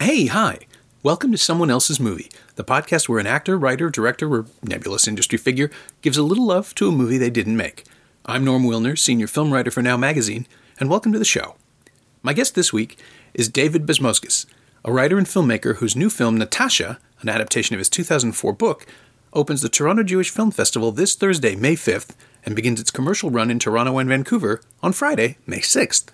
Hey, hi. Welcome to Someone Else's Movie, the podcast where an actor, writer, director, or nebulous industry figure gives a little love to a movie they didn't make. I'm Norm Wilner, senior film writer for Now Magazine, and welcome to the show. My guest this week is David Bezmozgis, a writer and filmmaker whose new film, Natasha, an adaptation of his 2004 book, opens the Toronto Jewish Film Festival this Thursday, May 5th, and begins its commercial run in Toronto and Vancouver on Friday, May 6th.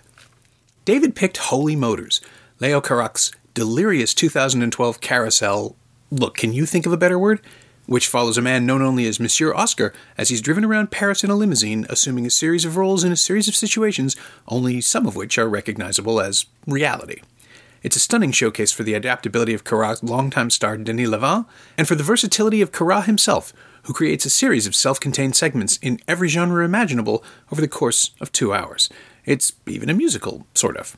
David picked Holy Motors, Leo Carax's delirious 2012 carousel. Look, can you think of a better word? Which follows a man known only as Monsieur Oscar as he's driven around Paris in a limousine, assuming a series of roles in a series of situations, only some of which are recognizable as reality. It's a stunning showcase for the adaptability of Carax's longtime star Denis Lavant, and for the versatility of Carax himself, who creates a series of self contained segments in every genre imaginable over the course of two hours. It's even a musical, sort of.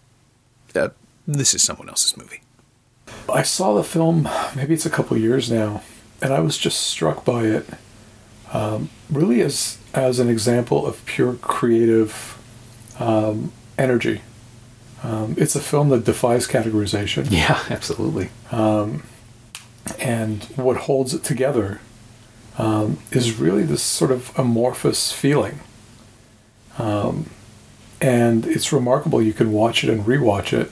Uh, this is someone else's movie. I saw the film, maybe it's a couple years now, and I was just struck by it, um, really as as an example of pure creative um, energy. Um, it's a film that defies categorization. Yeah, absolutely. Um, and what holds it together um, is really this sort of amorphous feeling. Um, and it's remarkable. You can watch it and rewatch it.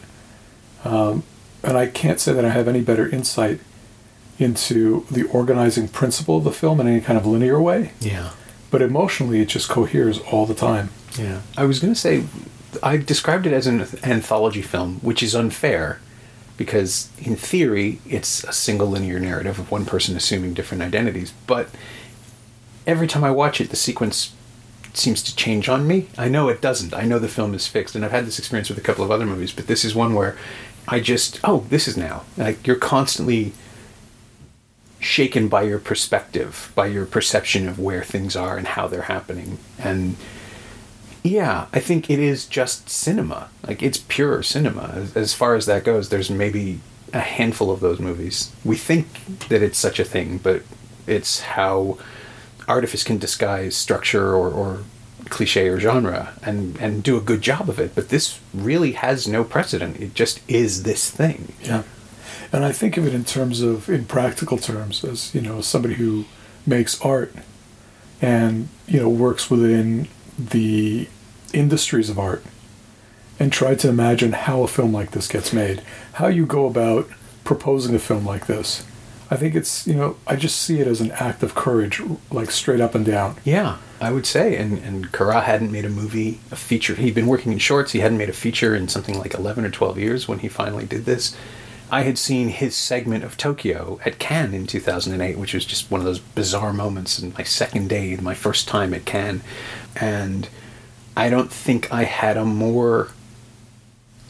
Um, and I can't say that I have any better insight into the organizing principle of the film in any kind of linear way. Yeah. But emotionally, it just coheres all the time. Yeah. I was going to say, I described it as an anthology film, which is unfair because in theory, it's a single linear narrative of one person assuming different identities. But every time I watch it, the sequence seems to change on me. I know it doesn't. I know the film is fixed, and I've had this experience with a couple of other movies, but this is one where I just, oh, this is now. Like, you're constantly shaken by your perspective, by your perception of where things are and how they're happening. And yeah, I think it is just cinema. Like, it's pure cinema. As, as far as that goes, there's maybe a handful of those movies. We think that it's such a thing, but it's how artifice can disguise structure or, or cliche or genre and and do a good job of it but this really has no precedent it just is this thing Yeah. And I think of it in terms of, in practical terms, as, you know, somebody who makes art and, you know, works within the industries of art and try to imagine how a film like this gets made, how you go about proposing a film like this. I think it's, you know, I just see it as an act of courage, like straight up and down. yeah i would say and and Carax hadn't made a movie a feature he'd been working in shorts he hadn't made a feature in something like 11 or 12 years when he finally did this i had seen his segment of tokyo at cannes in 2008 which was just one of those bizarre moments in my second day my first time at cannes and i don't think i had a more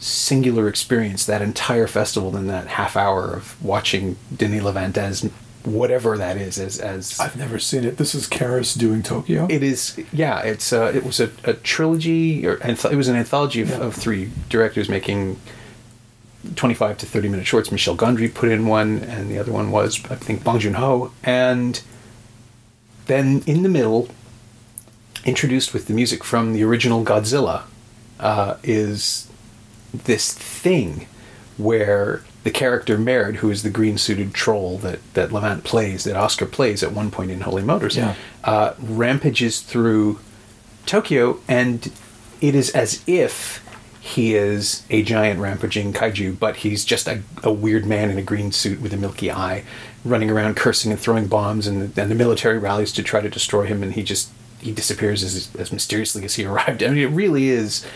singular experience that entire festival than that half hour of watching Denis Lavant as whatever that is as as I've never seen it. This is Carax doing Tokyo. it is yeah it's uh, it was a, a trilogy or anth- it was an anthology of, Yeah. of three directors making 25 to 30 minute shorts Michel Gondry put in one and the other one was I think Bong Joon-ho and then in the middle introduced with the music from the original Godzilla uh, is this thing where the character Merde, who is the green suited troll that, that Lavant plays, that Oscar plays at one point in Holy Motors, Yeah. uh, rampages through Tokyo, and it is as if he is a giant rampaging kaiju, but he's just a, a weird man in a green suit with a milky eye, running around cursing and throwing bombs, and, and the military rallies to try to destroy him, and he just he disappears as, as mysteriously as he arrived. I mean, it really is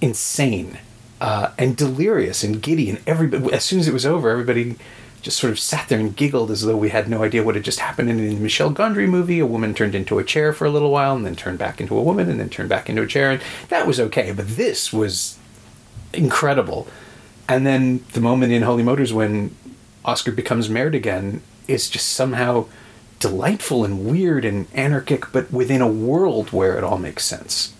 insane uh, and delirious and giddy. And everybody, as soon as it was over, everybody just sort of sat there and giggled as though we had no idea what had just happened. And in the Michel Gondry movie, a woman turned into a chair for a little while, and then turned back into a woman, and then turned back into a chair, and that was okay. But this was incredible. And then the moment in Holy Motors when Oscar becomes married again is just somehow delightful and weird and anarchic, but within a world where it all makes sense,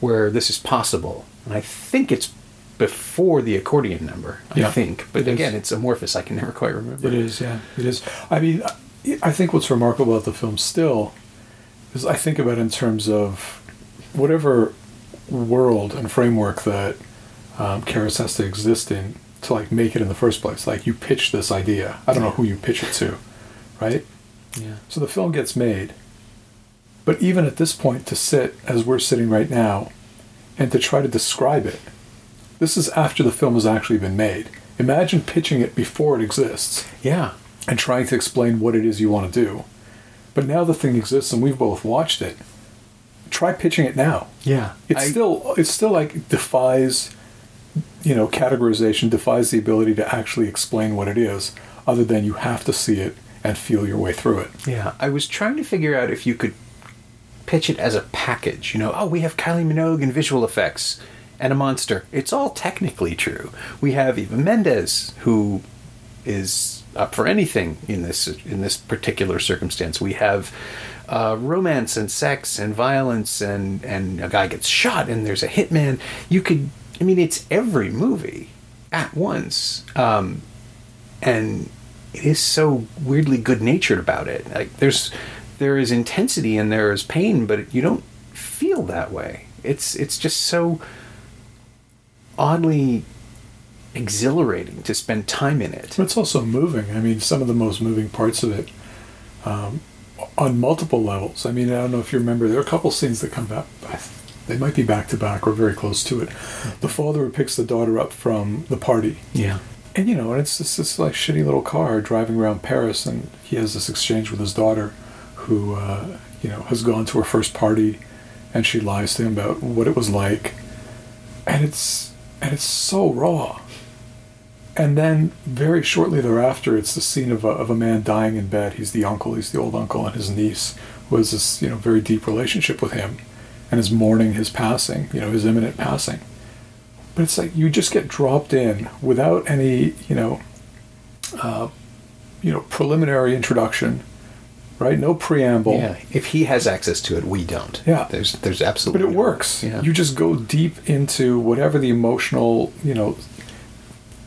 where this is possible. And I think it's before the accordion number, I Yeah, think. But it is. again, it's amorphous. I can never quite remember. It is, yeah, it is. I mean, I- I think what's remarkable about the film still is I think about it in terms of whatever world and framework that um, Carax has to exist in to like make it in the first place. Like you pitch this idea. I don't know who you pitch it to, right? Yeah. So the film gets made. But even at this point, to sit as we're sitting right now and to try to describe it, this is after the film has actually been made. Imagine pitching it before it exists Yeah. and trying to explain what it is you want to do. But now the thing exists and we've both watched it. Try pitching it now. Yeah. It's I- still it's still like defies you know, categorization defies the ability to actually explain what it is, other than you have to see it and feel your way through it. Yeah, I was trying to figure out if you could pitch it as a package. You know, oh, we have Kylie Minogue and visual effects and a monster. It's all technically true. We have Eva Mendes, who is up for anything in this in this particular circumstance. We have uh, romance and sex and violence and and a guy gets shot and there's a hitman. You could, I mean, it's every movie at once. Um, and it is so weirdly good natured about it. Like there's there is intensity and there is pain, but you don't feel that way. It's it's just so oddly exhilarating to spend time in it. But it's also moving. I mean, some of the most moving parts of it um, on multiple levels. I mean, I don't know if you remember, there are a couple scenes that come back. They might be back to back or very close to it. The father who picks the daughter up from the party. Yeah. And, you know, and it's just this like shitty little car driving around Paris, and he has this exchange with his daughter who, uh, you know, has gone to her first party, and she lies to him about what it was like. And it's, and it's so raw. And then very shortly thereafter, it's the scene of a, of a man dying in bed. He's the uncle, he's the old uncle, and his niece who has this, you know, very deep relationship with him and is mourning his passing, you know, his imminent passing. But it's like you just get dropped in without any, you know, uh, you know, preliminary introduction, right? No preamble. Yeah. If he has access to it, we don't. Yeah. There's there's absolutely But it works. Yeah. You just go deep into whatever the emotional, you know,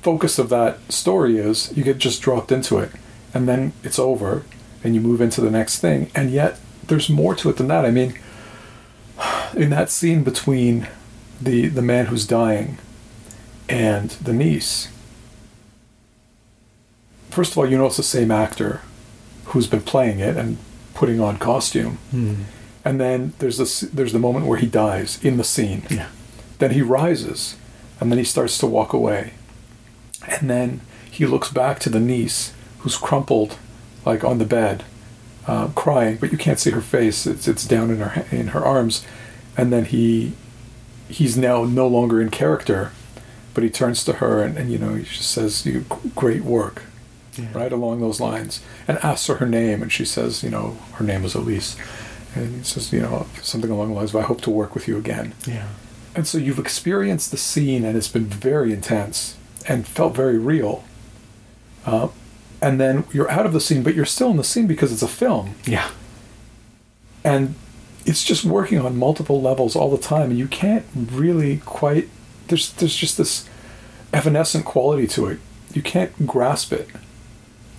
focus of that story is. You get just dropped into it, and then it's over, and you move into the next thing. And yet, there's more to it than that. I mean, in that scene between the the man who's dying and the niece. First of all, you know it's the same actor who's been playing it and putting on costume. Hmm. And then there's this there's the moment where he dies in the scene. Yeah. Then he rises, and then he starts to walk away. And then he looks back to the niece, who's crumpled, like on the bed, uh, crying, but you can't see her face. It's it's down in her in her arms. And then he he's now no longer in character, but he turns to her and, and you know he just says, "You great work." Yeah. right along those lines, and asks her her name, and she says, you know, her name is Elise, and he says, you know, something along the lines of, I hope to work with you again. Yeah. And so you've experienced the scene, and it's been very intense and felt very real. Uh, and then you're out of the scene, but you're still in the scene because it's a film, Yeah. and it's just working on multiple levels all the time, and you can't really quite. There's there's just this evanescent quality to it. You can't grasp it.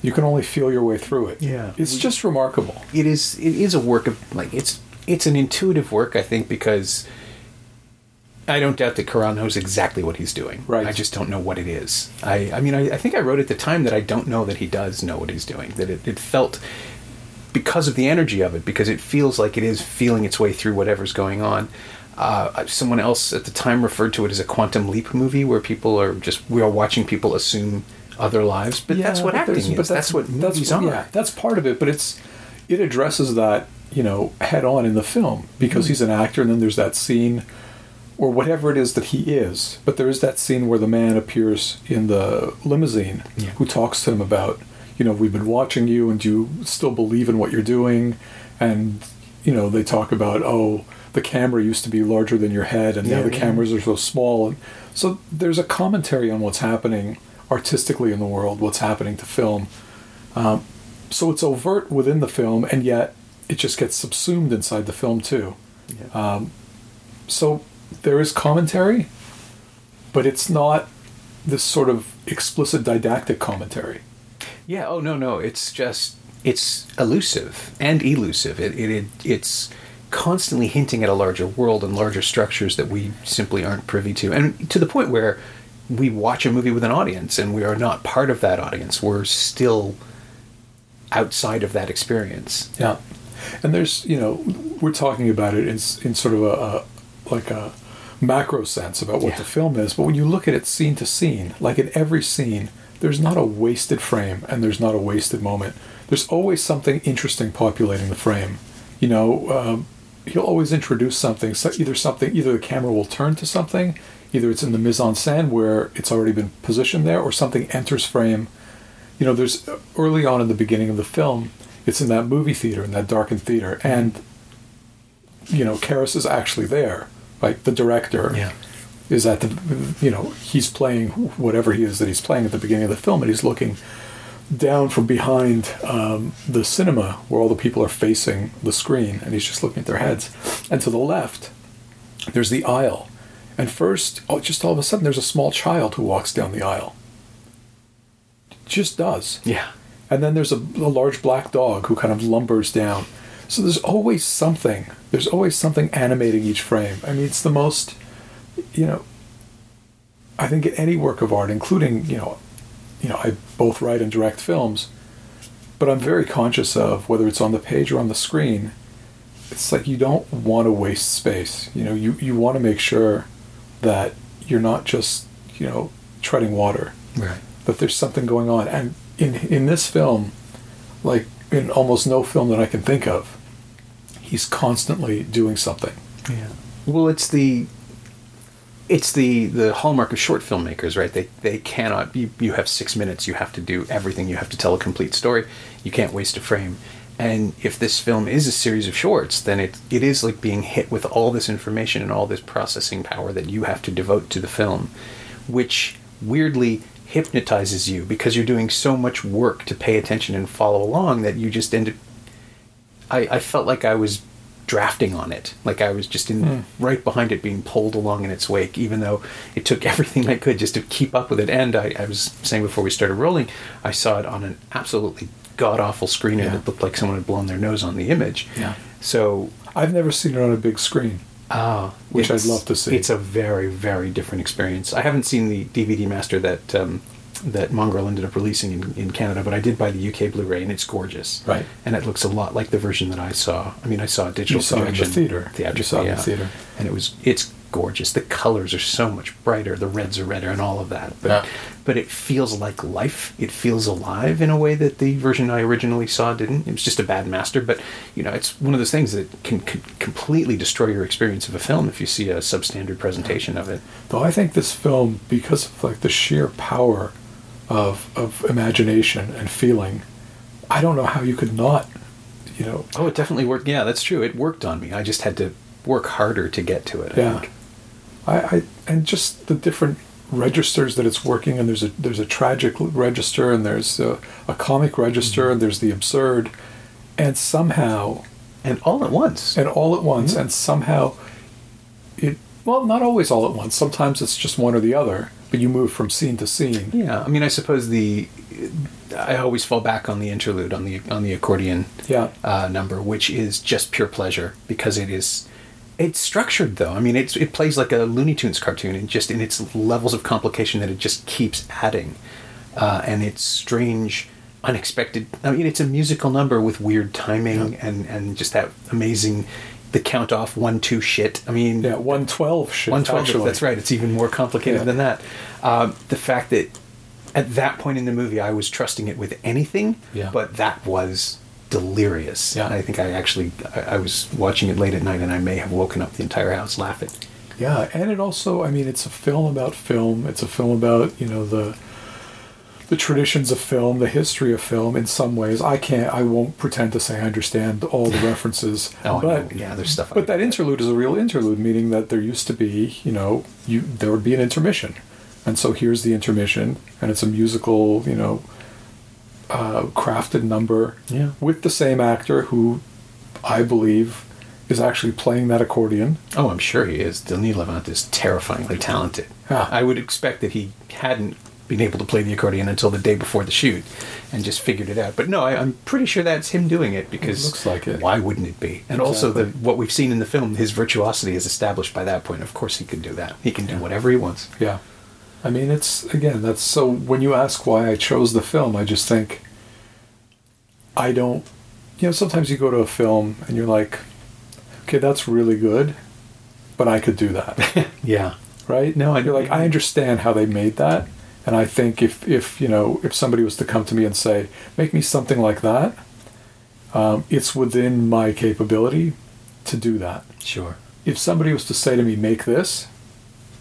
You can only feel your way through it. Yeah. It's We- just remarkable. it is it is a work of like it's it's an intuitive work I think because I don't doubt that Carax knows exactly what he's doing. Right. I just don't know what it is. I I mean I, I think I wrote at the time that I don't know that he does know what he's doing. That it, it felt because of the energy of it, because it feels like it is feeling its way through whatever's going on. Uh, someone else at the time referred to it as a quantum leap movie, where people are just we are watching people assume other lives, but that's what but acting is. That's, what movies are. Yeah, that's part of it, but it's it addresses that you know head on in the film because Hmm. he's an actor, and then there's that scene or whatever it is that he is. But there is that scene where the man appears in the limousine Yeah. who talks to him about you know we've been watching you, and do you still believe in what you're doing? And you know they talk about oh the camera used to be larger than your head, and now the yeah. cameras are so small, and so there's a commentary on what's happening artistically in the world, what's happening to film. Um, so it's overt within the film, and yet it just gets subsumed inside the film too. Yeah. Um, so there is commentary, but it's not this sort of explicit didactic commentary. Yeah. Oh no, no. It's just it's elusive and elusive. It, it, it it's constantly hinting at a larger world and larger structures that we simply aren't privy to, and to the point where we watch a movie with an audience and we are not part of that audience. We're still outside of that experience. Yeah, and there's you know we're talking about it in in sort of a, a like a macro sense about what Yeah. the film is, but when you look at it scene to scene, like in every scene, there's not a wasted frame and there's not a wasted moment. There's always something interesting populating the frame. You know, um, he'll always introduce something. So either something, either the camera will turn to something, either it's in the mise en scène where it's already been positioned there, or something enters frame. You know, there's early on in the beginning of the film, it's in that movie theater, in that darkened theater, and you know, Carax is actually there. Like the director Yeah. Is at the, you know, he's playing whatever he is that he's playing at the beginning of the film, and he's looking down from behind um, the cinema where all the people are facing the screen, and he's just looking at their heads. And to the left, there's the aisle, and first, oh, just all of a sudden, there's a small child who walks down the aisle. Just does. Yeah. And then there's a, a large black dog who kind of lumbers down. So there's always something. There's always something animating each frame. I mean, it's the most, you know, I think in any work of art, including, you know, you know, I both write and direct films, but I'm very conscious of whether it's on the page or on the screen. It's like you don't want to waste space. You know, you, you want to make sure that you're not just, you know, treading water Right. that there's something going on. And in in this film, like in almost no film that I can think of, he's constantly doing something. Yeah. Well, it's the it's the the hallmark of short filmmakers, right? They they cannot. You, you have six minutes. You have to do everything. You have to tell a complete story. You can't waste a frame. And if this film is a series of shorts, then it it is like being hit with all this information and all this processing power that you have to devote to the film, which weirdly hypnotizes you because you're doing so much work to pay attention and follow along that you just end up I, I felt like I was drafting on it. Like I was just in Hmm. right behind it, being pulled along in its wake, even though it took everything I could just to keep up with it. And I, I was saying before we started rolling, I saw it on an absolutely god awful screen and Yeah. it looked like someone had blown their nose on the image. Yeah. So I've never seen it on a big screen. Ah, Which I'd love to see. It's a very, very different experience. I haven't seen the DVD master that um, that Mongrel ended up releasing in, in Canada, but I did buy the UK Blu-ray, and it's gorgeous. Right. And it looks a lot like the version that I saw. I mean, I saw a digital You saw it in the projection, theater. You saw it in the theater. and it was it's gorgeous. The colors are so much brighter. The reds are redder, and all of that. But Yeah. but it feels like life. It feels alive in a way that the version I originally saw didn't. It was just a bad master, but you know, it's one of those things that can, can completely destroy your experience of a film if you see a substandard presentation of it. Though I think this film, because of like the sheer power of of imagination and feeling, I don't know how you could not, you know, Oh, it definitely worked. Yeah, that's true. It worked on me. I just had to work harder to get to it. I Yeah. think. I, I and just the different registers that it's working and there's a there's a tragic register and there's a, a comic register and there's the absurd and somehow And all at once. and all at once Mhm. and somehow well not always all at once sometimes it's just one or the other but you move from scene to scene Yeah, I mean, I suppose the I always fall back on the interlude on the on the accordion yeah uh, number, which is just pure pleasure because it is. It's structured though. I mean, it's it plays like a Looney Tunes cartoon, and just in its levels of complication that it just keeps adding, uh, and it's strange, unexpected. I mean, it's a musical number with weird timing Yeah. and and just that amazing, the count off one two shit. I mean, yeah 112 shit 112 actually. that's right it's even more complicated Yeah. than that um, the fact that at that point in the movie i was trusting it with anything Yeah. but that was delirious Yeah. I think i actually I, I was watching it late at night and i may have woken up the entire house laughing Yeah, and it also, I mean, it's a film about film. It's a film about, you know, the the traditions of film, the history of film in some ways. I can't I won't pretend to say I understand all the references. oh I but know. yeah there's stuff but that interlude is a real interlude, meaning that there used to be, you know, you there would be an intermission. And so here's the intermission, and it's a musical, you know, uh, crafted number Yeah. with the same actor who I believe is actually playing that accordion. oh i'm sure he is denis lavant is terrifyingly talented Yeah. I would expect that he hadn't been able to play the accordion until the day before the shoot and just figured it out. But no, I, I'm pretty sure that's him doing it because It looks like it. why wouldn't it be? And also the what we've seen in the film, his virtuosity is established by that point. Of course, he can do that. He can do Yeah. whatever he wants. Yeah. I mean, it's again, that's so when you ask why I chose the film, I just think I don't, you know, sometimes you go to a film and you're like, okay, that's really good, but I could do that, Yeah. right? No, I you're like, I understand how they made that. And I think if, if, you know, if somebody was to come to me and say, make me something like that, um, it's within my capability to do that. Sure. If somebody was to say to me, make this,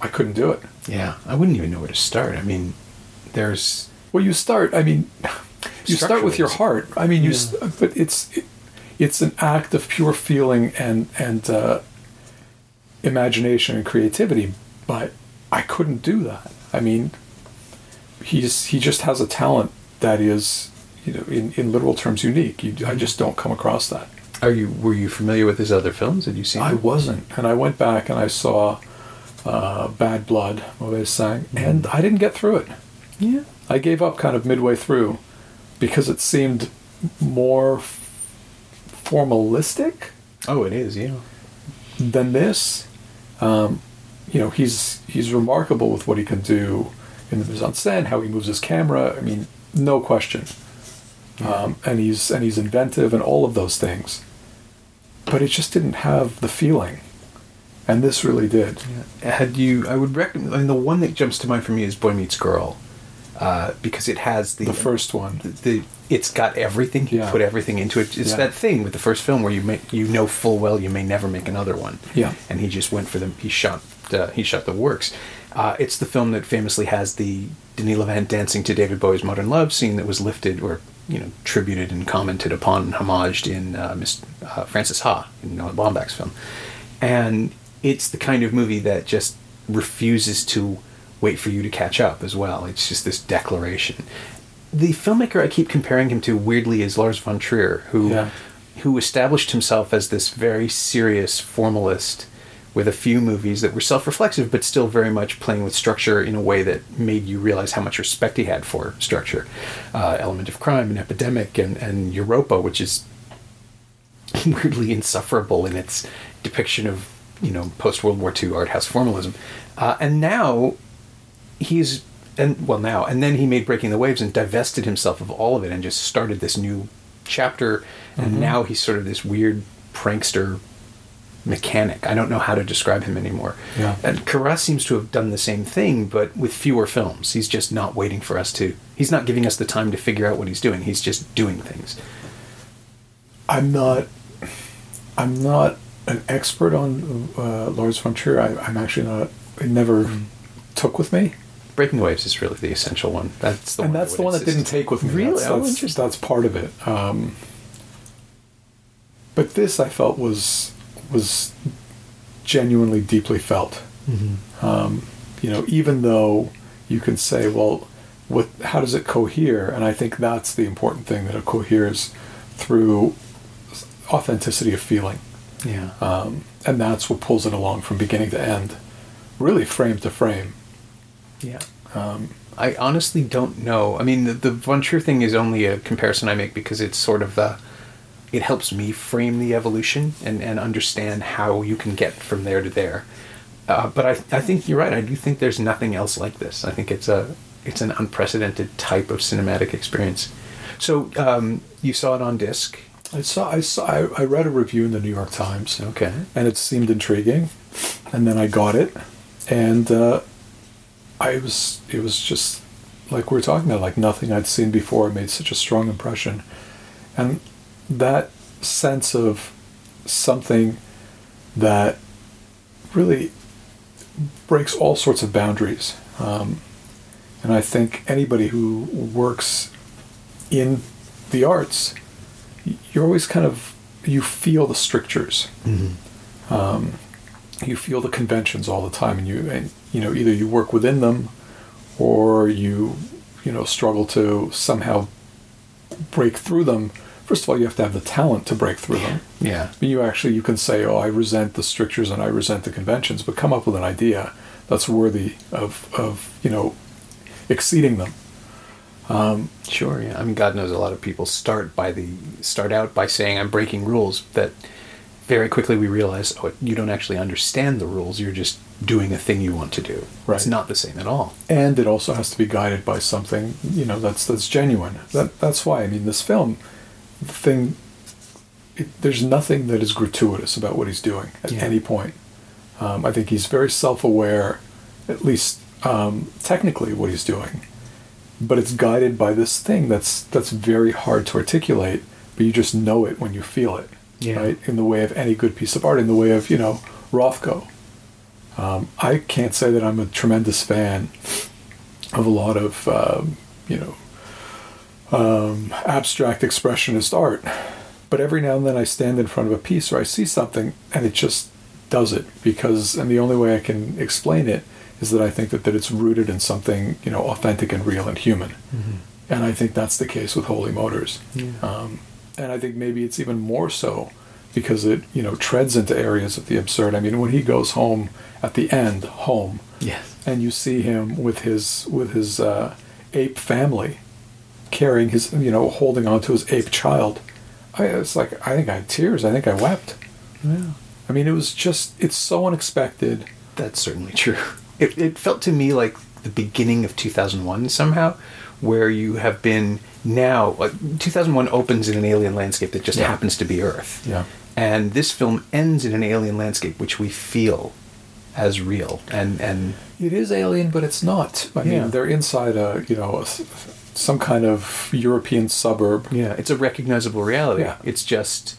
I couldn't do it. Yeah. I wouldn't even know where to start. I mean, there's Well, you start. I mean, you start with your heart. I mean, you. Yeah. St- but it's it, it's an act of pure feeling and and uh, imagination and creativity. But I couldn't do that. I mean, he's he just has a talent that is, you know, in, in literal terms, unique. You, I just don't come across that. Are you were you familiar with his other films? Had you seen I them? wasn't, and I went back and I saw uh, Bad Blood, Mauvais Sang, and I didn't get through it. Yeah. I gave up kind of midway through because it seemed more formalistic Oh, it is. Yeah. than this. Um, you know, he's he's remarkable with what he can do in the mise en scène, how he moves his camera. I mean, no question. Um, and he's and he's inventive and all of those things. But it just didn't have the feeling, and this really did. Had you? I would recommend. I mean, the one that jumps to mind for me is Boy Meets Girl, uh, because it has the The first one. The, the it's got everything. He Yeah. put everything into it. It's Yeah. that thing with the first film where you may, you know full well you may never make another one. Yeah. And he just went for them. He shot. Uh, he shot the works. Uh, it's the film that famously has the Denis Lavant dancing to David Bowie's "Modern Love" scene that was lifted or you know tributed and commented upon and homaged in uh, Miss uh, Frances Ha in Noah Baumbach's film, and it's the kind of movie that just refuses to wait for you to catch up as well. It's just this declaration. The filmmaker I keep comparing him to weirdly is Lars von Trier, who Yeah. who established himself as this very serious formalist with a few movies that were self-reflexive but still very much playing with structure in a way that made you realize how much respect he had for structure. Uh, Element of Crime and Epidemic and, and Europa, which is weirdly insufferable in its depiction of you know post World War II art house formalism, uh, and now he's and well now and then he made Breaking the Waves and divested himself of all of it and just started this new chapter, and now he's sort of this weird prankster mechanic. I don't know how to describe him anymore. Yeah. And Carax seems to have done the same thing, but with fewer films. He's just not waiting for us to. He's not giving us the time to figure out what he's doing. He's just doing things. I'm not. I'm not an expert on uh, Lars von Trier. I, I'm actually not. It never took with me, Breaking Waves is really the essential one. That's the and one. That's the would one that didn't take with me. Really? That's, Oh, that's, interesting. that's part of it. Um, but this I felt was was genuinely deeply felt. Mm-hmm. Um, you know, even though you can say, well, what? How does it cohere? And I think that's the important thing that it coheres through authenticity of feeling. Yeah. um, and that's what pulls it along from beginning to end, really frame to frame. yeah. Um, I honestly don't know. I mean, the, the Von Trier thing is only a comparison I make because it's sort of the. It helps me frame the evolution and, and understand how you can get from there to there. Uh, but I, I think you're right. I do think there's nothing else like this. I think it's a it's an unprecedented type of cinematic experience. So um, you saw it on disc. I saw, I saw, I, I read a review in the New York Times, Okay. and it seemed intriguing, and then I got it, and uh, I was, it was just like we were talking about, like nothing I'd seen before. It made such a strong impression, and that sense of something that really breaks all sorts of boundaries. Um, and I think anybody who works in the arts, you're always kind of you feel the strictures. Um, you feel the conventions all the time, and you and you know either you work within them, or you you know struggle to somehow break through them. First of all, you have to have the talent to break through them. Yeah. Mean, you actually you can say, "Oh, I resent the strictures and I resent the conventions," but come up with an idea that's worthy of of you know exceeding them. Um, sure, yeah. I mean, God knows a lot of people start by the start out by saying I'm breaking rules. That very quickly we realize, oh, you don't actually understand the rules. You're just doing a thing you want to do. Right. It's not the same at all. and it also has to be guided by something you know that's that's genuine that that's why i mean this film thing it, there's nothing that is gratuitous about what he's doing at Yeah. any point um, i think he's very self-aware at least um, technically what he's doing but it's guided by this thing that's that's very hard to articulate but you just know it when you feel it Yeah. right in the way of any good piece of art in the way of you know rothko um, I can't say that I'm a tremendous fan of a lot of um, you know um, abstract expressionist art, but every now and then I stand in front of a piece or I see something and it just does it because and the only way I can explain it is that I think that, that it's rooted in something you know authentic and real and human, and I think that's the case with Holy Motors, um, and I think maybe it's even more so because it you know treads into areas of the absurd. I mean, when he goes home at the end, home, Yes. and you see him with his with his uh, ape family, carrying his you know holding on to his ape child. I, it's like I think I had tears. I think I wept. Yeah. I mean, it was just it's so unexpected. That's certainly true. It, it felt to me like the beginning of 2001 somehow, where you have been now. Like 2001 opens in an alien landscape that just Yeah. happens to be Earth. Yeah. And this film ends in an alien landscape which we feel as real. And and It is alien, but it's not. I Yeah. mean, they're inside a you know a some kind of European suburb. yeah, it's a recognizable reality. Yeah. It's just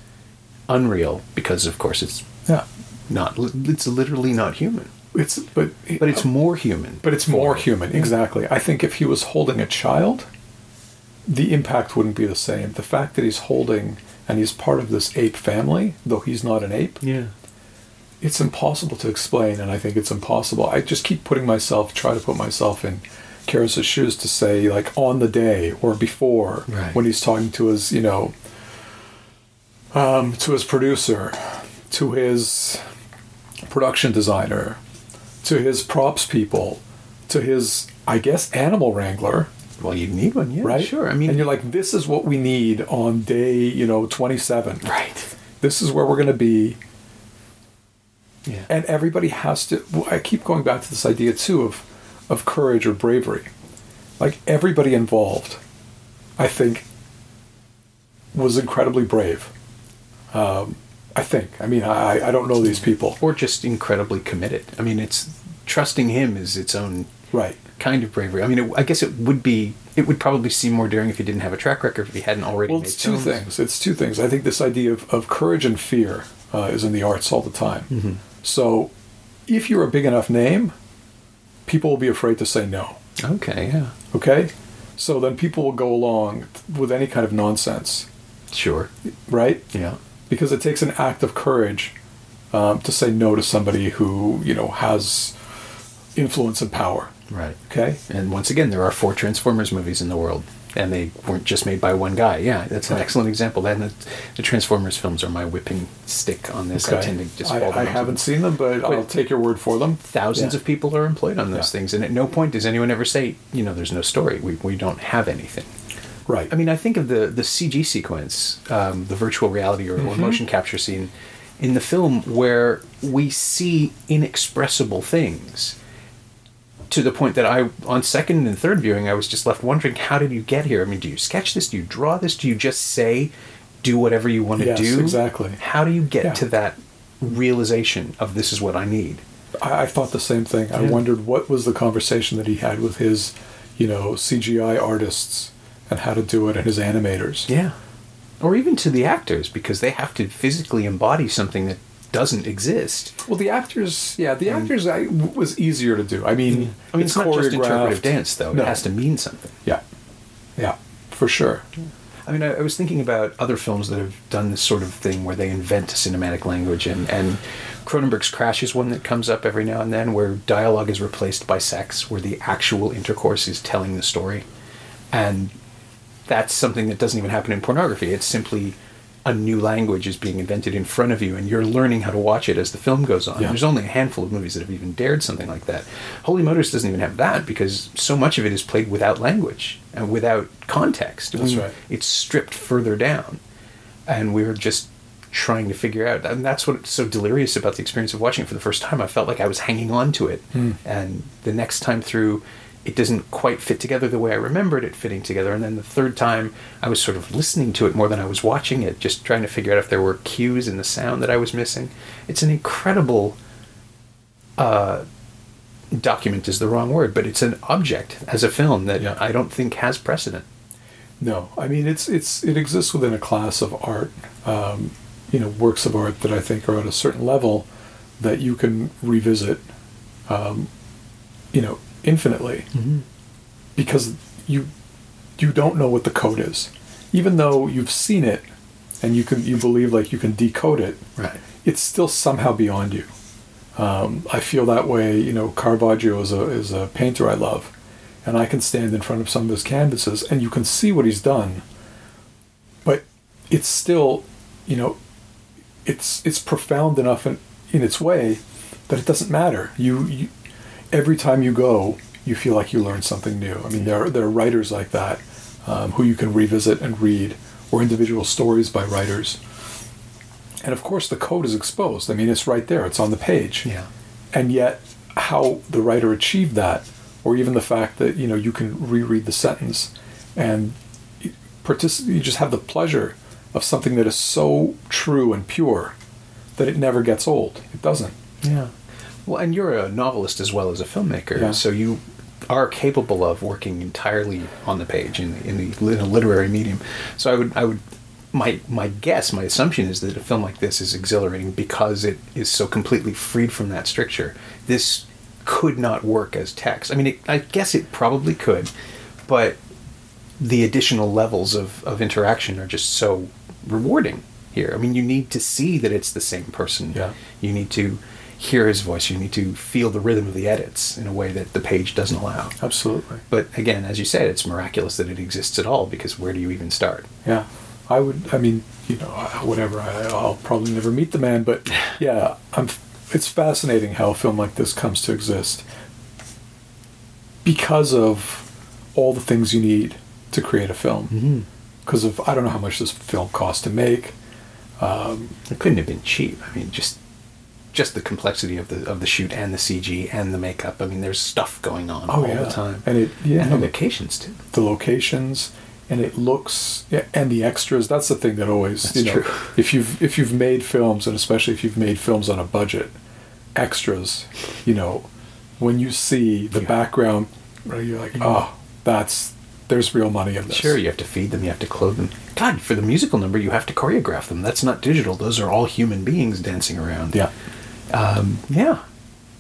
unreal because, of course, it's Yeah, not. It's literally not human. it's but But it's more human. But it's more human, exactly. I think if he was holding a child, the impact wouldn't be the same. The fact that he's holding and he's part of this ape family, though he's not an ape, Yeah. it's impossible to explain, and I think it's impossible. I just keep putting myself, try to put myself in Carax' shoes to say, like, on the day or before, Right. when he's talking to his, you know, um, to his producer, to his production designer, to his props people, to his, I guess, animal wrangler, Well, you need one, yeah. right? Sure. I mean, and you're like, this is what we need on day, you know, 27. right. This is where we're going to be Yeah. and everybody has to i keep going back to this idea too of of courage or bravery like everybody involved i think was incredibly brave um, i think i mean i i don't know these people or just incredibly committed. I mean, it's trusting him is its own right kind of bravery. I mean, it, I guess it would be. It would probably seem more daring if he didn't have a track record. If he hadn't already well made it's two films. things it's two things i think this idea of, of courage and fear uh, is in the arts all the time Mm-hmm. so if you're a big enough name people will be afraid to say no Okay. Yeah. okay so then people will go along with any kind of nonsense Sure. right Yeah. because it takes an act of courage um, to say no to somebody who you know has influence and power. Right. Okay, And once again, there are four Transformers movies in the world, and they weren't just made by one guy. Yeah, that's an excellent example. And the, the Transformers films are my whipping stick on this. I tend to just I, I haven't seen them, but I'll take your word for them. thousands Yeah. of people are employed on those Yeah. things, and at no point does anyone ever say, you know, there's no story. We, we don't have anything. Right. I mean, I think of the the CG sequence, um, the virtual reality or, or motion capture scene in the film where we see inexpressible things to the point that I, on second and third viewing, I was just left wondering, how did you get here? I mean, do you sketch this? Do you draw this? Do you just say, do whatever you want to Yes, do? exactly. How do you get Yeah. to that realization of this is what I need? I, I thought the same thing. I wondered what was the conversation that he had with his, you know, CGI artists and how to do it and his animators. Yeah. Or even to the actors, because they have to physically embody something that doesn't exist. Well, the actors, yeah, the actors I, was easier to do. I mean, I mean, it's, not just interpretive dance, though. No. It has to mean something. Yeah, yeah, for sure. I mean, I, I was thinking about other films that have done this sort of thing where they invent a cinematic language, and, and Cronenberg's Crash is one that comes up every now and then, where dialogue is replaced by sex, where the actual intercourse is telling the story. And that's something that doesn't even happen in pornography. It's simply a new language is being invented in front of you and you're learning how to watch it as the film goes on. Yeah. There's only a handful of movies that have even dared something like that. Holy Motors doesn't even have that because so much of it is played without language and without context. That's We- right. It's stripped further down. And we are just trying to figure out and that's what's so delirious about the experience of watching it for the first time. I felt like I was hanging on to it. Hmm. And the next time through it doesn't quite fit together the way I remembered it fitting together. And then the third time, I was sort of listening to it more than I was watching it, just trying to figure out if there were cues in the sound that I was missing. It's an incredible uh, document, is the wrong word, but it's an object as a film that Yeah. I don't think has precedent. No, I mean it's it's it exists within a class of art, um, you know, works of art that I think are at a certain level that you can revisit, um, you know, infinitely, because you you don't know what the code is, even though you've seen it, and you can you believe like you can decode it. Right. It's still somehow beyond you. Um, I feel that way. You know, Caravaggio is a is a painter I love, and I can stand in front of some of his canvases, and you can see what he's done. But it's still, you know, it's it's profound enough in, in its way that it doesn't matter. You, you every time you go, you feel like you learn something new. I mean, there are, there are writers like that um, who you can revisit and read, or individual stories by writers. And of course, the code is exposed. I mean, it's right there. It's on the page Yeah. and yet how the writer achieved that or even the fact that you know you can reread the sentence and partic- you just have the pleasure of something that is so true and pure that it never gets old it doesn't Yeah. Well, and you're a novelist as well as a filmmaker, Yeah. so you are capable of working entirely on the page in the, in the in a literary medium. So I would I would my my guess, my assumption is that a film like this is exhilarating because it is so completely freed from that stricture. This could not work as text. I mean, it, I guess it probably could, but the additional levels of, of interaction are just so rewarding here. I mean, you need to see that it's the same person. Yeah. You need to hear his voice. You need to feel the rhythm of the edits in a way that the page doesn't allow. absolutely But again, as you said, it's miraculous that it exists at all because where do you even start? yeah i would i mean you know whatever I, i'll probably never meet the man but yeah i'm it's fascinating how a film like this comes to exist because of all the things you need to create a film mm-hmm. because of i don't know how much this film cost to make um, It couldn't have been cheap. I mean, just just the complexity of the of the shoot and the CG and the makeup. I mean, there's stuff going on oh, all the time, Oh, and it yeah and the locations too. the locations and it looks yeah, and the extras that's the thing that always That's you know true. if you've if you've made films and especially if you've made films on a budget extras you know when you see the Yeah. background you're like oh, oh that's there's real money in this Sure, you have to feed them, you have to clothe them. God, for the musical number, you have to choreograph them. That's not digital. Those are all human beings dancing around. yeah Um, yeah.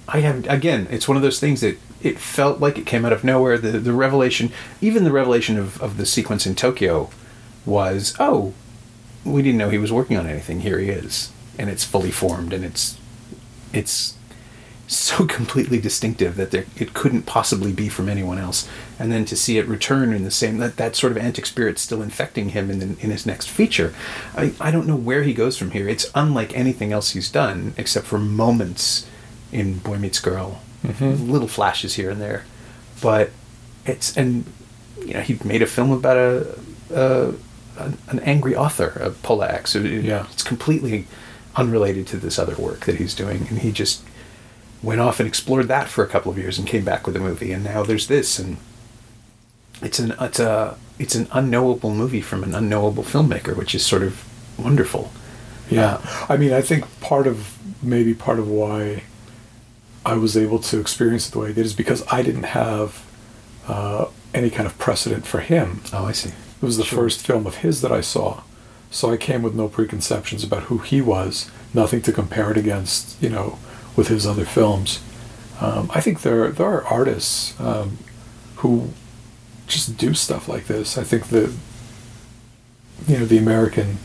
I have again. It's one of those things that it felt like it came out of nowhere. The the revelation, even the revelation of of the sequence in Tokyo, was oh, we didn't know he was working on anything. Here he is, and it's fully formed, and it's it's so completely distinctive that there, it couldn't possibly be from anyone else. And then to see it return in the same that, that sort of antic spirit still infecting him in the, in his next feature, I, I don't know where he goes from here. It's unlike anything else he's done, except for moments in Boy Meets Girl, mm-hmm. little flashes here and there. But it's and you know he made a film about a, a an, an angry author, a Pola X. So it- Yeah. it's completely unrelated to this other work that he's doing, and he just went off and explored that for a couple of years and came back with a movie, and now there's this, and it's an it's a it's an unknowable movie from an unknowable filmmaker, which is sort of wonderful. Yeah, I mean, I think part of maybe part of why I was able to experience it the way I did is because I didn't have uh, any kind of precedent for him. Oh, I see. It was the Sure. first film of his that I saw, so I came with no preconceptions about who he was, nothing to compare it against, you know, with his other films. Um, I think there there are artists um, who just do stuff like this. I think that you know the American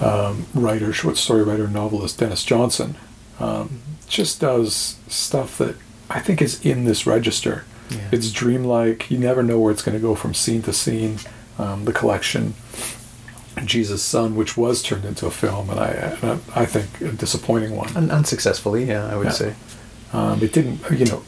um, writer, short story writer, novelist Denis Johnson um, just does stuff that I think is in this register. Yeah. It's dreamlike. You never know where it's going to go from scene to scene. Um, the collection Jesus' Son, which was turned into a film, and I, and I I think a disappointing one. Un- unsuccessfully, yeah, I would Yeah. say. Um, it didn't, you know,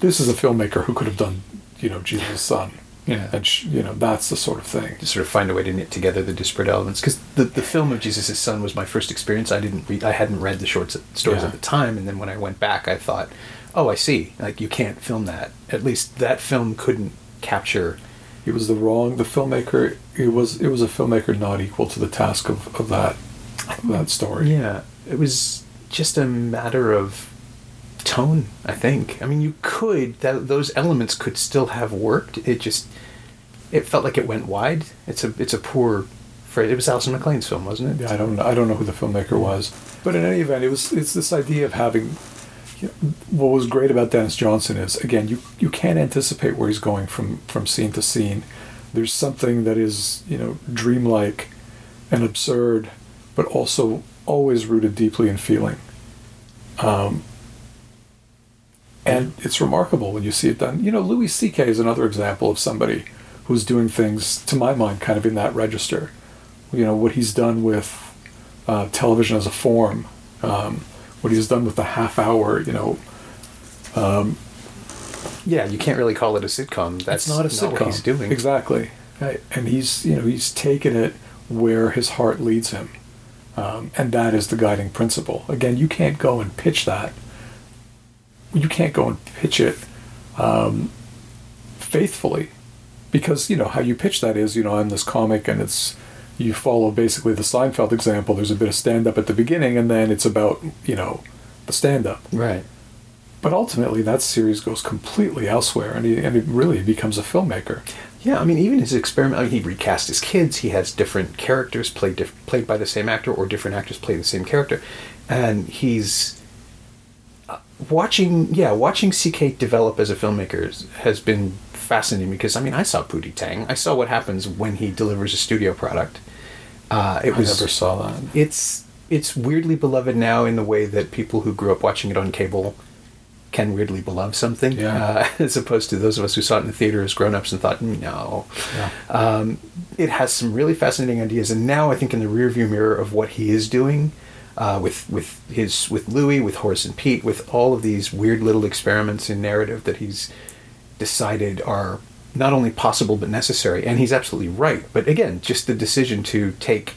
this is a filmmaker who could have done, you know, Jesus' Son. Yeah. And, sh- you know, that's the sort of thing. to sort of find a way to knit together the disparate elements because the, the film of jesus' son was my first experience i didn't read i hadn't read the short stories Yeah. at the time and then when i went back i thought oh i see like you can't film that at least that film couldn't capture It was the wrong, the filmmaker, it was, it was a filmmaker not equal to the task of, of that, of that story. yeah it was just a matter of tone i think i mean you could that, those elements could still have worked it just it felt like it went wide it's a it's a poor phrase it was Alison Maclean's film wasn't it Yeah, I don't, I don't know who the filmmaker was, but in any event, it was, it's this idea of having. You know, what was great about Denis Johnson is again, you you can't anticipate where he's going from from scene to scene. There's something that is you know dreamlike and absurd, but also always rooted deeply in feeling. Um, and it's remarkable when you see it done. You know, Louis C.K. is another example of somebody who's doing things, to my mind, kind of in that register. You know, what he's done with uh, television as a form, um, what he's done with the half hour, you know, yeah you can't really call it a sitcom that's it's not a sitcom. what he's doing Exactly. Right. And he's, you know, he's taken it where his heart leads him. Um, and that is the guiding principle. Again, you can't go and pitch that. You can't go and pitch it um, faithfully because, you know, how you pitch that is, you know, I'm this comic and it's, you follow basically the Seinfeld example. There's a bit of stand up at the beginning and then it's about, you know, the stand up. right But ultimately, that series goes completely elsewhere and, he, and it really becomes a filmmaker. Yeah, I mean, even his experiment, I mean, he recast his kids. He has different characters played diff- played by the same actor, or different actors play the same character, and he's uh, watching. Yeah, watching CK develop as a filmmaker has been fascinating because I mean, I saw Pootie Tang. I saw what happens when he delivers a studio product. Uh, it I was never saw that. it's it's weirdly beloved now in the way that people who grew up watching it on cable can weirdly beloved something, Yeah. uh, as opposed to those of us who saw it in the theater as grown-ups and thought, no. Yeah. Um, it has some really fascinating ideas, and now I think in the rearview mirror of what he is doing uh, with with his with Louis, with Horace and Pete, with all of these weird little experiments in narrative that he's decided are not only possible but necessary, and he's absolutely right. But again, just the decision to take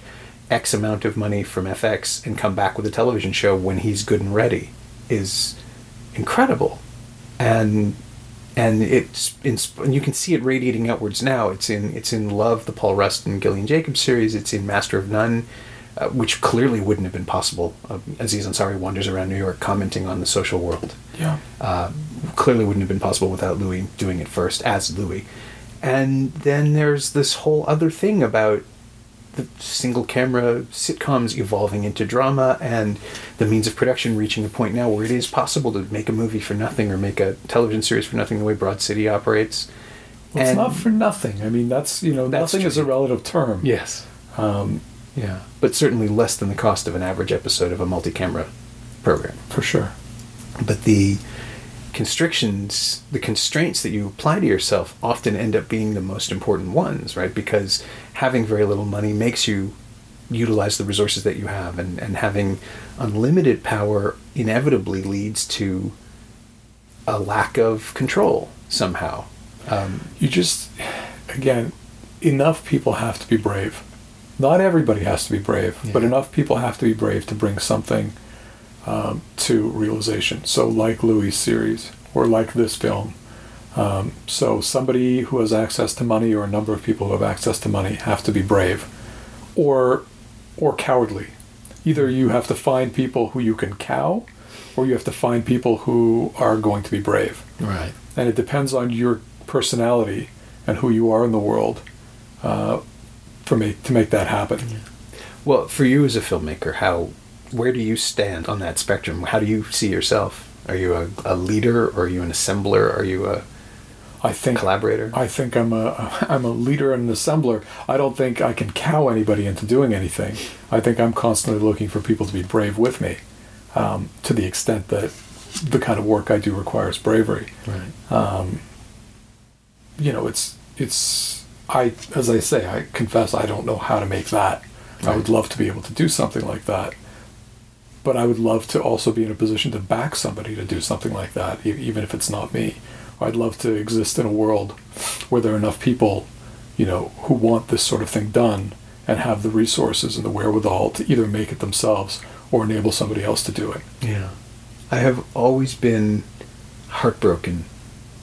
X amount of money from FX and come back with a television show when he's good and ready is incredible, and and it's in, and you can see it radiating outwards now. It's in it's in Love, the Paul Rust and Gillian Jacobs series. It's in Master of None, uh, which clearly wouldn't have been possible. Uh, Aziz Ansari wanders around New York commenting on the social world Yeah. uh, clearly wouldn't have been possible without Louis doing it first as Louis. And then there's this whole other thing about the single camera sitcoms evolving into drama and the means of production reaching a point now where it is possible to make a movie for nothing or make a television series for nothing the way Broad City operates. Well, it's not for nothing. I mean, that's you know, That's nothing is a relative term. Yes. Um, Yeah. But certainly less than the cost of an average episode of a multi camera program. for sure. but the constrictions the constraints that you apply to yourself often end up being the most important ones right because having very little money makes you utilize the resources that you have and, and having unlimited power inevitably leads to a lack of control somehow um, You just, again, enough people have to be brave. Not everybody has to be brave, but enough people have to be brave to bring something um, to realization. So, like Louis' series, or like this film. Um, so, somebody who has access to money, or a number of people who have access to money, have to be brave, or or cowardly. Either you have to find people who you can cow, or you have to find people who are going to be brave. Right. And it depends on your personality and who you are in the world uh, for me to make that happen. well for you as a filmmaker how where do you stand on that spectrum? How do you see yourself? Are you a, a leader? Or are you an assembler? Are you a I think collaborator I think I'm a I'm a leader and an assembler. I don't think I can cow anybody into doing anything. I think I'm constantly looking for people to be brave with me, um, to the extent that the kind of work I do requires bravery. right Um, you know, it's it's I, as I say, I confess I don't know how to make that. Right. I would love to be able to do something like that. But I would love to also be in a position to back somebody to do something like that, even if it's not me. I'd love to exist in a world where there are enough people, you know, who want this sort of thing done and have the resources and the wherewithal to either make it themselves or enable somebody else to do it. Yeah. I have always been heartbroken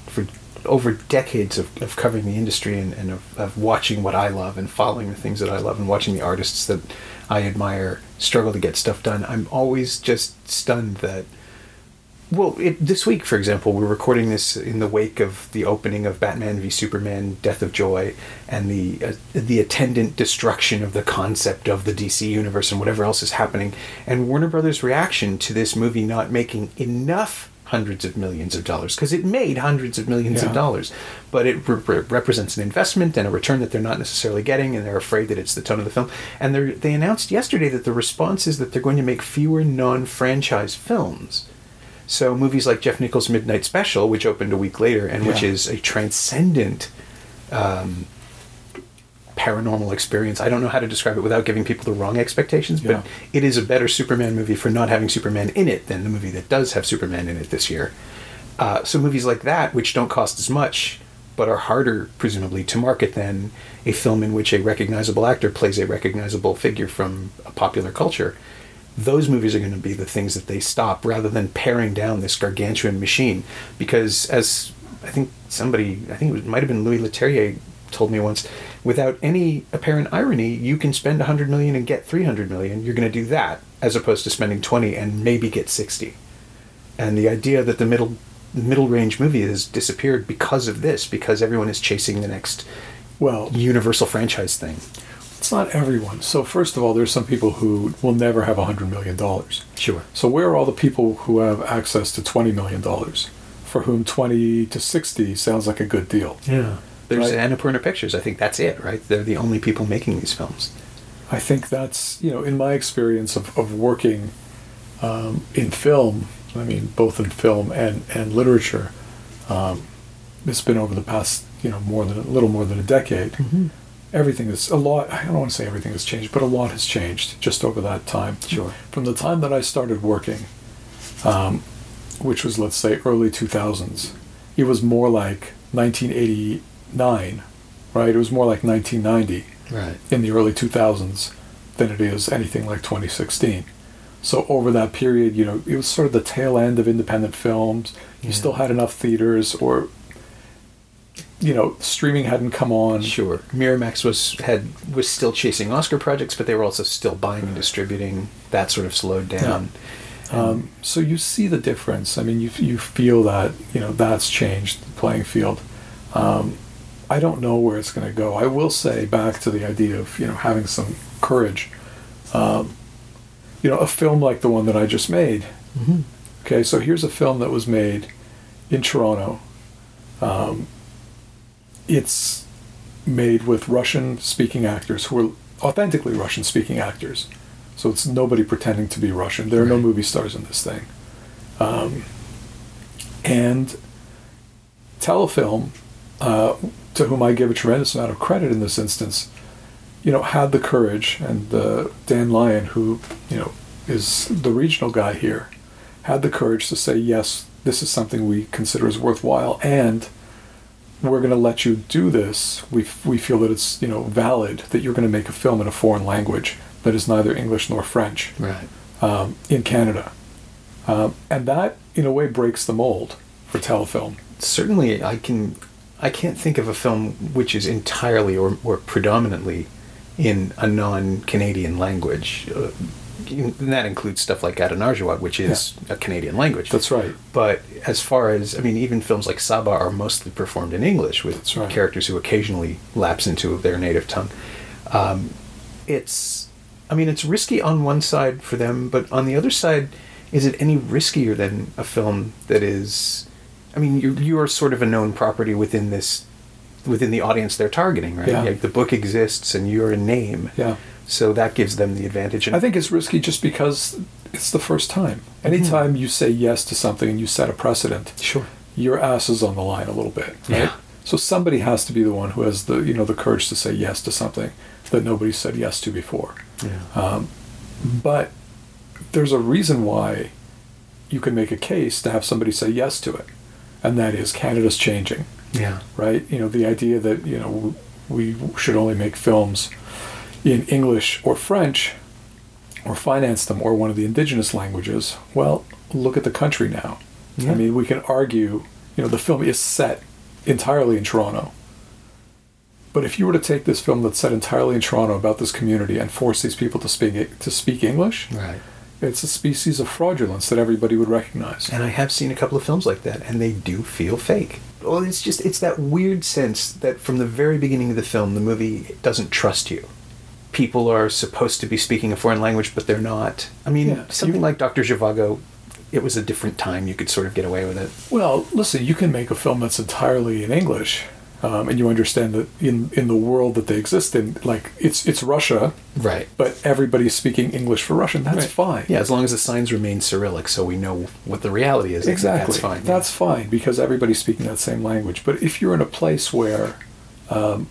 for over decades of, of covering the industry and, and of, of watching what I love and following the things that I love and watching the artists that I admire struggle to get stuff done. I'm always just stunned that. Well, it, this week, for example, we're recording this in the wake of the opening of Batman v Superman: Death of Joy, and the uh, the attendant destruction of the concept of the DC universe and whatever else is happening. And Warner Brothers' reaction to this movie not making enough hundreds of millions of dollars because it made hundreds of millions Yeah. of dollars, but it re- re- represents an investment and a return that they're not necessarily getting, and they're afraid that it's the tone of the film. And they they announced yesterday that the response is that they're going to make fewer non-franchise films. So movies like Jeff Nichols' Midnight Special, which opened a week later, and which Yeah. is a transcendent um, paranormal experience. I don't know how to describe it without giving people the wrong expectations, but Yeah. it is a better Superman movie for not having Superman in it than the movie that does have Superman in it this year. Uh, so movies like that, which don't cost as much, but are harder, presumably, to market than a film in which a recognizable actor plays a recognizable figure from a popular culture, those movies are going to be the things that they stop rather than paring down this gargantuan machine. Because as I think somebody, I think it might have been Louis Leterrier told me once, without any apparent irony, you can spend 100 million and get 300 million. You're going to do that as opposed to spending 20 and maybe get 60. And the idea that the middle middle range movie has disappeared because of this, because everyone is chasing the next Well, universal franchise thing. It's not everyone. So first of all, there's some people who will never have a hundred million dollars. Sure. So where are all the people who have access to twenty million dollars, for whom twenty to sixty sounds like a good deal? Yeah. There's Right. Annapurna Pictures. I think that's it, right? They're the only people making these films. I think that's you know in my experience of, of working um, in film. I mean, both in film and and literature. Um, it's been over the past you know more than a little more than a decade. Everything is a lot. I don't want to say everything has changed, but a lot has changed just over that time. Sure. From the time that I started working, um, which was let's say early 2000s, it was more like 1989, right? It was more like 1990 Right. in the early 2000s than it is anything like 2016. So over that period, you know, it was sort of the tail end of independent films. You Yeah. still had enough theaters, or you know, streaming hadn't come on. Sure. Miramax was had was still chasing Oscar projects, but they were also still buying and distributing. That sort of slowed down. Um, so you see the difference. I mean, you you feel that you know that's changed the playing field. Um, I don't know where it's going to go. I will say back to the idea of you know having some courage. Um, you know, a film like the one that I just made. Mhm. Okay, so here's a film that was made in Toronto. Um, it's made with Russian-speaking actors who are authentically Russian-speaking actors. So it's nobody pretending to be Russian. There are no movie stars in this thing. Um, and Telefilm, uh, to whom I give a tremendous amount of credit in this instance, you know, had the courage, and uh, Dan Lyon, who you know is the regional guy here, had the courage to say, yes, this is something we consider as worthwhile, and we're going to let you do this. We, we feel that it's you know valid that you're going to make a film in a foreign language that is neither English nor French Right. um, in Canada, um, and that in a way breaks the mold for telefilm. Certainly, I can. I can't think of a film which is entirely or, or predominantly in a non-Canadian language. Uh, and that includes stuff like Atanarjuat, which is a Canadian language. That's right. But as far as I mean, even films like Sabah are mostly performed in English with right. characters who occasionally lapse into their native tongue. Um, it's, I mean, it's risky on one side for them, but on the other side, is it any riskier than a film that is? I mean, you you are sort of a known property within this, within the audience they're targeting, right? Yeah. Like the book exists and you're a name, Yeah. So that gives them the advantage. And I think it's risky just because it's the first time. Anytime you say yes to something and you set a precedent, sure. your ass is on the line a little bit, right? Yeah. So somebody has to be the one who has the you know the courage to say yes to something that nobody said yes to before. Yeah. Um, but there's a reason why you can make a case to have somebody say yes to it, and that is Canada's changing, yeah. right? You know, the idea that you know we should only make films in English or French, or finance them or one of the indigenous languages. Well, look at the country now. Yeah. I mean, we can argue, you know, the film is set entirely in Toronto. But if you were to take this film that's set entirely in Toronto about this community and force these people to speak to speak English, Right. it's a species of fraudulence that everybody would recognize. And I have seen a couple of films like that, and they do feel fake. Well, it's just it's that weird sense that from the very beginning of the film, the movie doesn't trust you. People are supposed to be speaking a foreign language, but they're not. I mean, Yeah, something you- like Doctor Zhivago, it was a different time. You could sort of get away with it. Well, listen, you can make a film that's entirely in English, um, and you understand that in in the world that they exist in, like it's it's Russia, Right. but everybody's speaking English for Russian. That's fine. Yeah, as long as the signs remain Cyrillic, so we know what the reality is. Exactly. That's fine. That's fine because everybody's speaking that same language. But if you're in a place where um,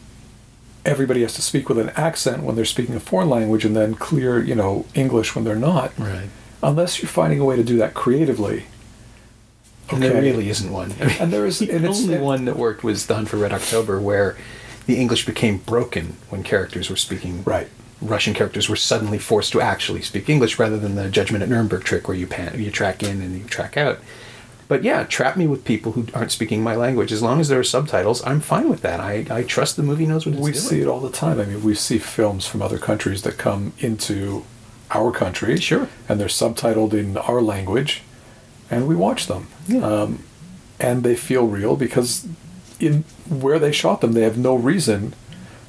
everybody has to speak with an accent when they're speaking a foreign language and then clear, you know, English when they're not, right. unless you're finding a way to do that creatively. And there really isn't one. I mean, And there is- the and it's- only one that worked was The Hunt for Red October, where the English became broken when characters were speaking. Right. Russian characters were suddenly forced to actually speak English rather than the Judgment at Nuremberg trick, where you pan, you track in and you track out. But yeah, trap me with people who aren't speaking my language. As long as there are subtitles, I'm fine with that. I, I trust the movie knows what it's we doing. We see it all the time. I mean, we see films from other countries that come into our country, Sure. and they're subtitled in our language, and we watch them. Yeah. Um, and they feel real because in where they shot them, they have no reason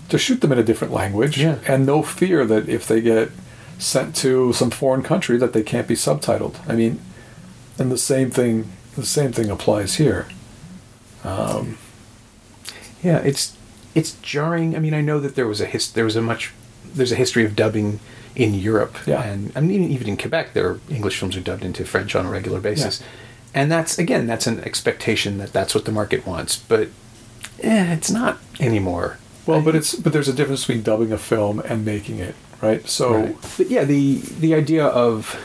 to shoot them in a different language, Yeah. and no fear that if they get sent to some foreign country that they can't be subtitled. I mean, and the same thing, the same thing applies here. Yeah, it's it's jarring. I mean, I know that there was a his, there was a much there's a history of dubbing in Europe, Yeah. and I mean even in Quebec, there are English films are dubbed into French on a regular basis, Yeah. and that's again that's an expectation that that's what the market wants, but eh, it's not anymore. Well, but it's but there's a difference between dubbing a film and making it, right? So Right. But yeah, the the idea of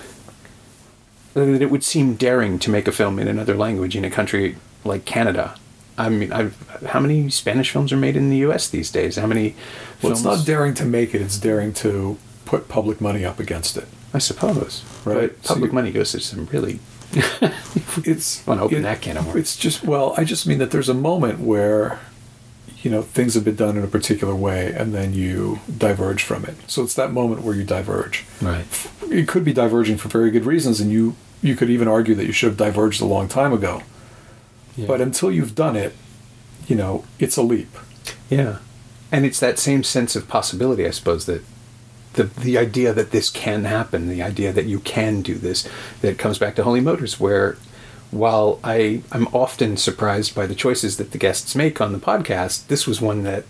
that it would seem daring to make a film in another language in a country like Canada. I mean, I've, how many Spanish films are made in the U.S. these days? How many? well, it's not daring to make it; it's daring to put public money up against it. I suppose. Right. But public you- money goes to some really. It's Wanna open it- that can of worms. It's just well, I just mean that there's a moment where, you know, things have been done in a particular way, and then you diverge from it. So it's that moment where you diverge. Right. It could be diverging for very good reasons, and you you could even argue that you should have diverged a long time ago. But until you've done it, you know, it's a leap. yeah, and it's that same sense of possibility, I suppose, that the the idea that this can happen, the idea that you can do this, that comes back to Holy Motors, where while I I'm often surprised by the choices that the guests make on the podcast, this was one that,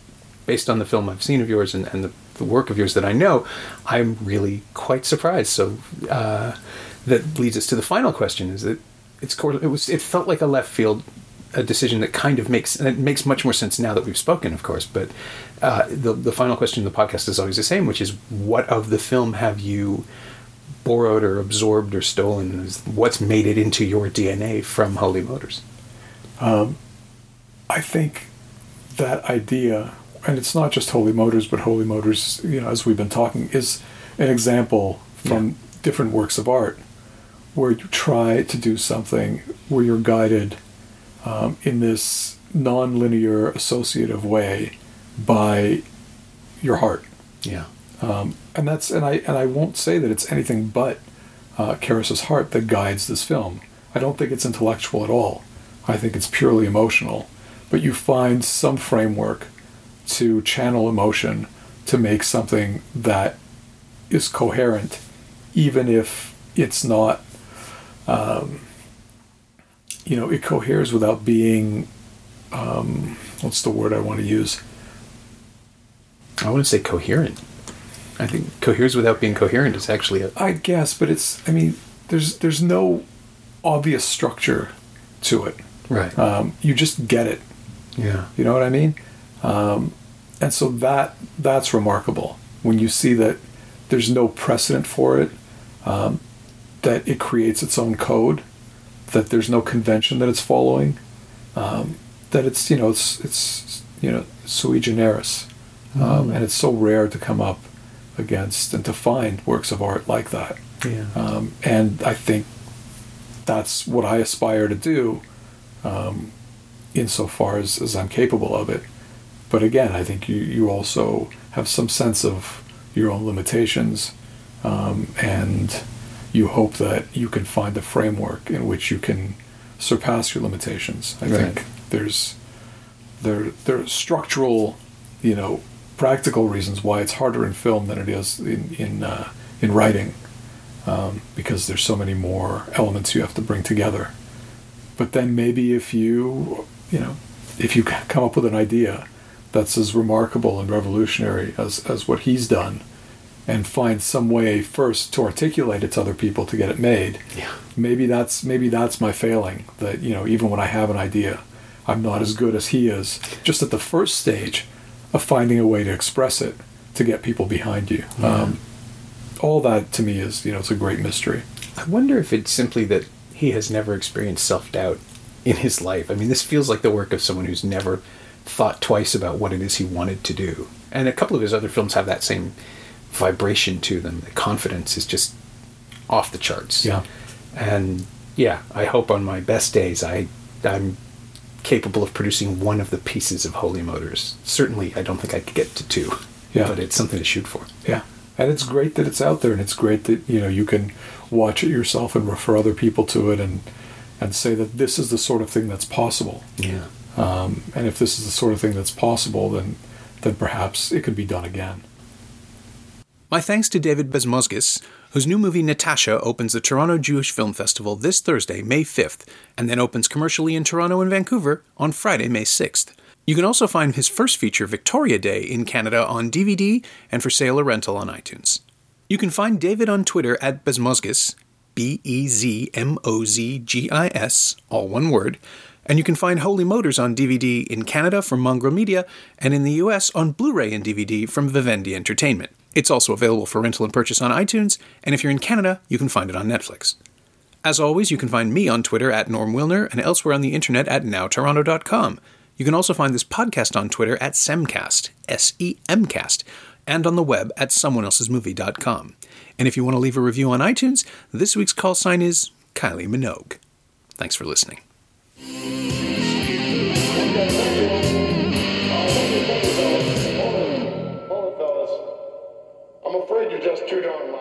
based on the film I've seen of yours and, and the, the work of yours that I know, I'm really quite surprised. So uh, that leads us to the final question: is that it's it was it felt like a left field a decision that kind of makes and it makes much more sense now that we've spoken, of course. But uh, the the final question of the podcast is always the same, which is what of the film have you borrowed or absorbed or stolen? Is What's made it into your DNA from Holy Motors? I think that idea, and it's not just Holy Motors, but Holy Motors, you know, as we've been talking, is an example from Yeah. different works of art where you try to do something where you're guided um, in this non-linear associative way by your heart. Yeah. Um, and that's and I and I won't say that it's anything but uh, heart that guides this film. I don't think it's intellectual at all. I think it's purely emotional. But you find some framework to channel emotion to make something that is coherent, even if it's not. Um, you know, it coheres without being. Um, what's the word I want to use? I wouldn't say coherent. I think coheres without being coherent is actually a I guess, but it's. I mean, there's there's no obvious structure to it. right. Um, you just get it, Yeah. You know what I mean? Um, and so that that's remarkable when you see that there's no precedent for it, um, that it creates its own code, that there's no convention that it's following, um, that it's you know it's it's you know sui generis, um, Mm. and it's so rare to come up against and to find works of art like that. Yeah. Um, and I think that's what I aspire to do, um, insofar as, as I'm capable of it. But again, I think you, you also have some sense of your own limitations, um, and you hope that you can find a framework in which you can surpass your limitations. I Right. think there's there there are structural, you know, practical reasons why it's harder in film than it is in in uh, in writing, um, because there's so many more elements you have to bring together. But then maybe if you you know if you come up with an idea that's as remarkable and revolutionary as as what he's done, and find some way first to articulate it to other people to get it made, Yeah. maybe that's maybe that's my failing that you know even when i have an idea i'm not as good as he is just at the first stage of finding a way to express it to get people behind you um, all that to me is you know it's a great mystery I wonder if it's simply that he has never experienced self doubt in his life. I mean, this feels like the work of someone who's never thought twice about what it is he wanted to do. And a couple of his other films have that same vibration to them. The confidence is just off the charts. Yeah. And yeah, I hope on my best days I I'm capable of producing one of the pieces of Holy Motors. Certainly, I don't think I could get to two. Yeah. But it's something to shoot for. yeah and it's great that it's out there and it's great that you know you can watch it yourself and refer other people to it and and say that this is the sort of thing that's possible Yeah. um, and if this is the sort of thing that's possible then then perhaps it could be done again My thanks to David Bezmozgis, whose new movie Natasha opens the Toronto Jewish Film Festival this Thursday, May 5th, and then opens commercially in Toronto and Vancouver on Friday, May 6th. You can also find his first feature, Victoria Day, in Canada on DVD and for sale or rental on iTunes. You can find David on Twitter at Bezmozgis, B E Z M O Z G I S, all one word, and you can find Holy Motors on DVD in Canada from Mongrel Media and in the US on Blu ray and DVD from Vivendi Entertainment. It's also available for rental and purchase on iTunes, and if you're in Canada, you can find it on Netflix. As always, you can find me on Twitter at Norm Wilner and elsewhere on the internet at nowtoronto.com. You can also find this podcast on Twitter at Semcast, S E M cast, and on the web at someoneelsesmovie.com. And if you want to leave a review on iTunes, this week's call sign is Kylie Minogue. Thanks for listening. I'm afraid you're just too darn